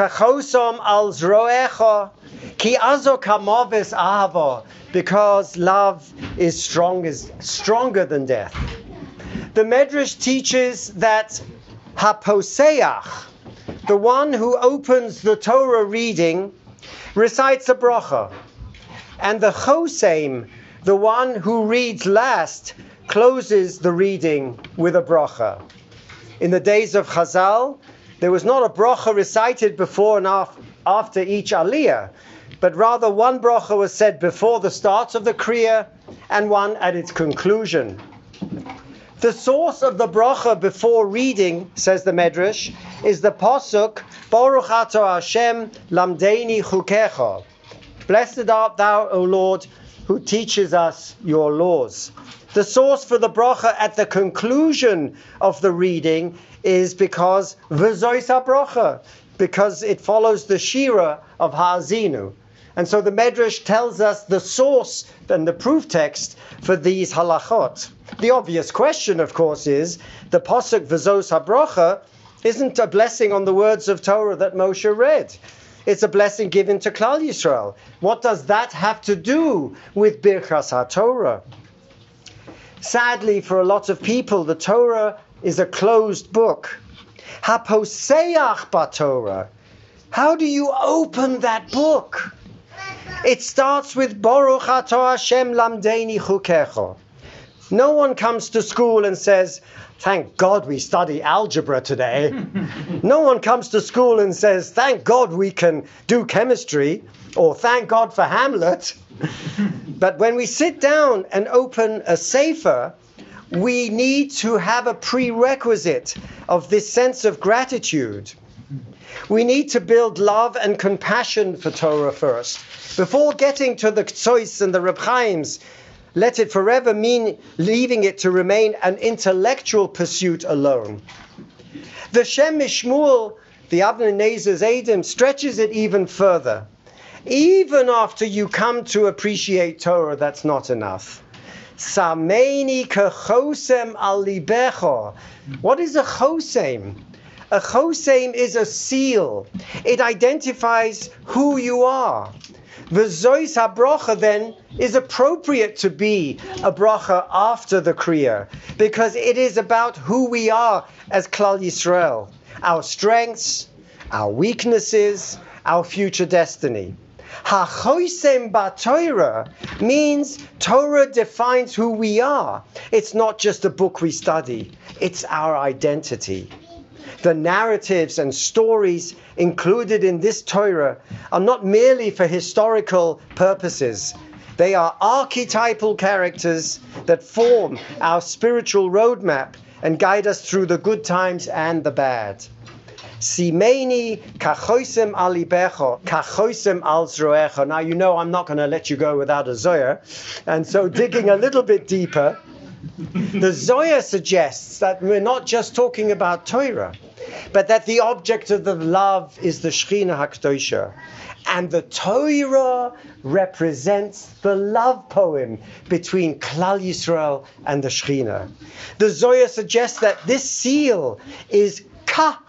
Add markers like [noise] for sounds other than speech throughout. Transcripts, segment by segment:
Kachosom al zroecha, ki azo kamovis because love is strong is stronger than death. The Medrash teaches that haposeach, the one who opens the Torah reading, recites a bracha, and the chosem, the one who reads last, closes the reading with a bracha. In the days of Chazal, there was not a bracha recited before and after each aliyah, but rather one bracha was said before the start of the kriya and one at its conclusion. The source of the bracha before reading, says the Medrash, is the pasuk Baruch Ato Hashem Lamdeini Chukecha. Blessed art thou, O Lord, who teaches us your laws. The source for the bracha at the conclusion of the reading is because v'zois because it follows the shira of Ha'azinu. And so the Medrash tells us the source and the proof text for these halachot. The obvious question, of course, is the posuk v'zos habracha isn't a blessing on the words of Torah that Moshe read. It's a blessing given to Klal Yisrael. What does that have to do with Birchas HaTorah? Sadly, for a lot of people, the Torah is a closed book. Haposeach Torah. How do you open that book? It starts with Baruch Atah Hashem Lamdeini Chukecho. No one comes to school and says, Thank God we study algebra today. [laughs] no one comes to school and says, Thank God we can do chemistry, or Thank God for Hamlet. [laughs] but when we sit down and open a Sefer, we need to have a prerequisite of this sense of gratitude. We need to build love and compassion for Torah first. Before getting to the Ktsois and the Reb let it forever mean leaving it to remain an intellectual pursuit alone. The Shem Mishmuel, the Avnei Nezer's Adam, stretches it even further. Even after you come to appreciate Torah, that's not enough. Sameini kechosem alibecho. What is a chosem? A chosem is a seal. It identifies who you are. The zois habrocha then is appropriate to be a bracha after the kriya because it is about who we are as Klal Yisrael, our strengths, our weaknesses, our future destiny. Hachoisem Torah means Torah defines who we are. It's not just a book we study, it's our identity. The narratives and stories included in this Torah are not merely for historical purposes. They are archetypal characters that form our spiritual roadmap and guide us through the good times and the bad. Simeni kachoisem alibecho, kachoisem al zroecho. Now you know I'm not going to let you go without a Zohar, and so digging a little bit deeper, the Zohar suggests that we're not just talking about Torah, but that the object of the love is the Shechina Hakdosha. And the Torah represents the love poem between Klal Yisrael and the Shechina. The Zohar suggests that this seal is ka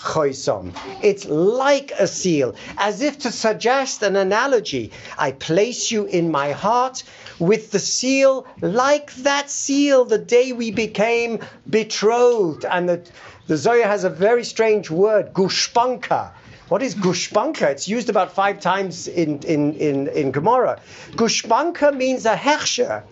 It's like a seal, as if to suggest an analogy. I place you in my heart with the seal, like that seal the day we became betrothed. And the, the Zohar has a very strange word, gushpanka. What is gushpanka? It's used about five times in, in, in, in Gemara. Gushpanka means a hechsher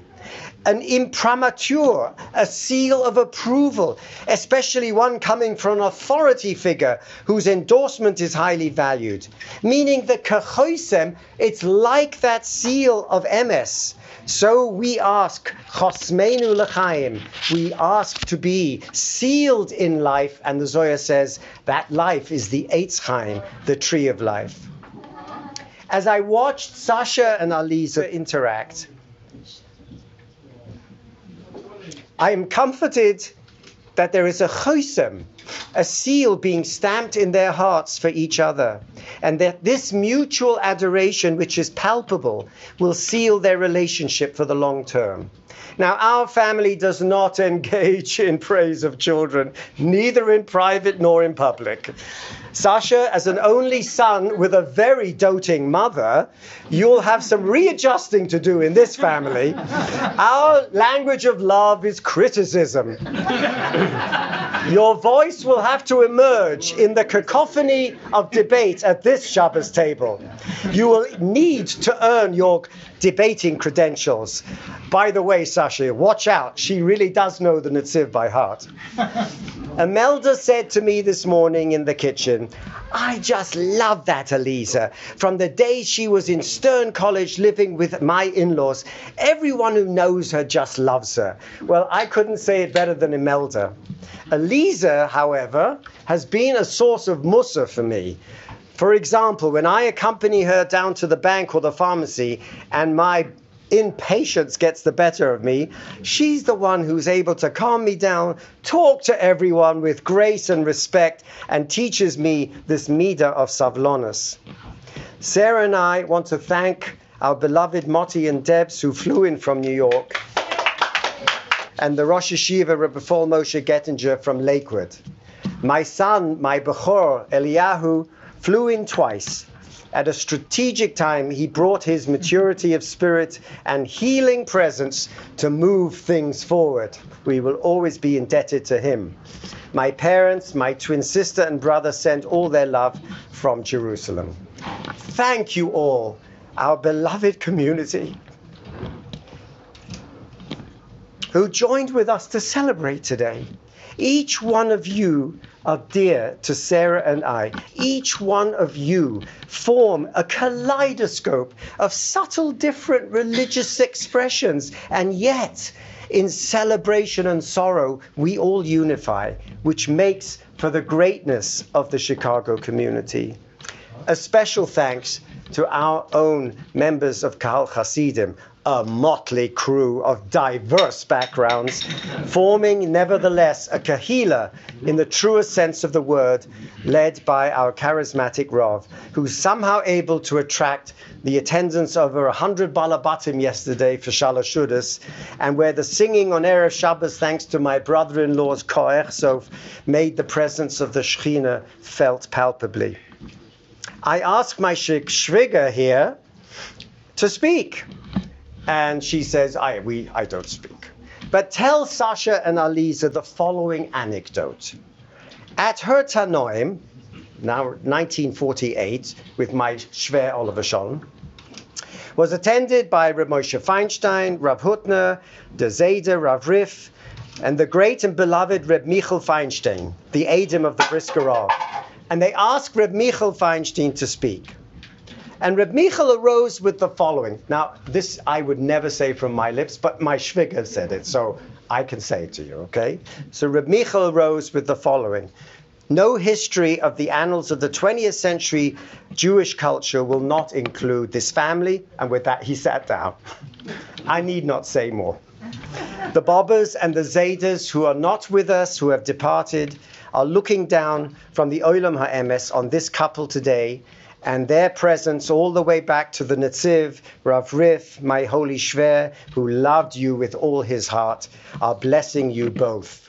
an imprimatur, a seal of approval, especially one coming from an authority figure whose endorsement is highly valued. Meaning the kachoisem, it's like that seal of MS. So we ask, chosmeinu l'chaim, we ask to be sealed in life, and the Zohar says that life is the Eitz Chaim, the tree of life. As I watched Sasha and Aliza interact, I am comforted that there is a chosem a seal being stamped in their hearts for each other, and that this mutual adoration, which is palpable, will seal their relationship for the long term. Now, our family does not [laughs] engage in praise of children, neither in private nor in public. Sasha, as an only son with a very doting mother, you'll have some readjusting to do in this family. [laughs] Our language of love is criticism. [laughs] Your voice will have to emerge in the cacophony of debate at this Shabbos table. You will need to earn your debating credentials. By the way, Sasha, watch out. She really does know the Netziv by heart. [laughs] Imelda said to me this morning in the kitchen, I just love that Elisa. From the day she was in Stern College living with my in laws, everyone who knows her just loves her. Well, I couldn't say it better than Imelda. Elisa, however, has been a source of musa for me. For example, when I accompany her down to the bank or the pharmacy and my impatience gets the better of me, she's the one who's able to calm me down, talk to everyone with grace and respect, and teaches me this midah of savlonis. Sarah and I want to thank our beloved Moti and Debs who flew in from New York, and the Rosh Yeshiva Rebbe Fol Moshe Gettinger from Lakewood. My son, my Bechor, Eliyahu, flew in twice at a strategic time, he brought his maturity of spirit and healing presence to move things forward. We will always be indebted to him. My parents, my twin sister, and brother sent all their love from Jerusalem. Thank you all, our beloved community, who joined with us to celebrate today. Each one of you are dear to Sarah and I. Each one of you form a kaleidoscope of subtle, different religious expressions, and yet, in celebration and sorrow, we all unify, which makes for the greatness of the Chicago community. A special thanks to our own members of Kahal Hasidim, a motley crew of diverse backgrounds, forming nevertheless a kahila in the truest sense of the word, led by our charismatic Rav, who's somehow able to attract the attendance of over 100 balabatim yesterday for Shalashudas, and where the singing on Erev Shabbos, thanks to my brother-in-law's Koech Sof, made the presence of the Shechina felt palpably. I ask my shviga here to speak. And she says, I, we, I don't speak. But tell Sasha and Aliza the following anecdote. At her Tanoim, now 1948, with my Shver Oliver Scholl, was attended by Rav Moshe Feinstein, Rav Hutner, De Zayda, Rav Riff, and the great and beloved Reb Michal Feinstein, the Adam of the Brisker Rav. And they asked Reb Michal Feinstein to speak. And Reb Michal arose with the following. Now, this I would never say from my lips, but my shviga said it, so I can say it to you, okay? So Reb Michal arose with the following. No history of the annals of the 20th century Jewish culture will not include this family. And with that, he sat down. I need not say more. The Bobbers and the Zaydas who are not with us, who have departed, are looking down from the Olam HaEmes on this couple today and their presence all the way back to the Netziv, Rav Rif, my holy Shver, who loved you with all his heart, are blessing you both.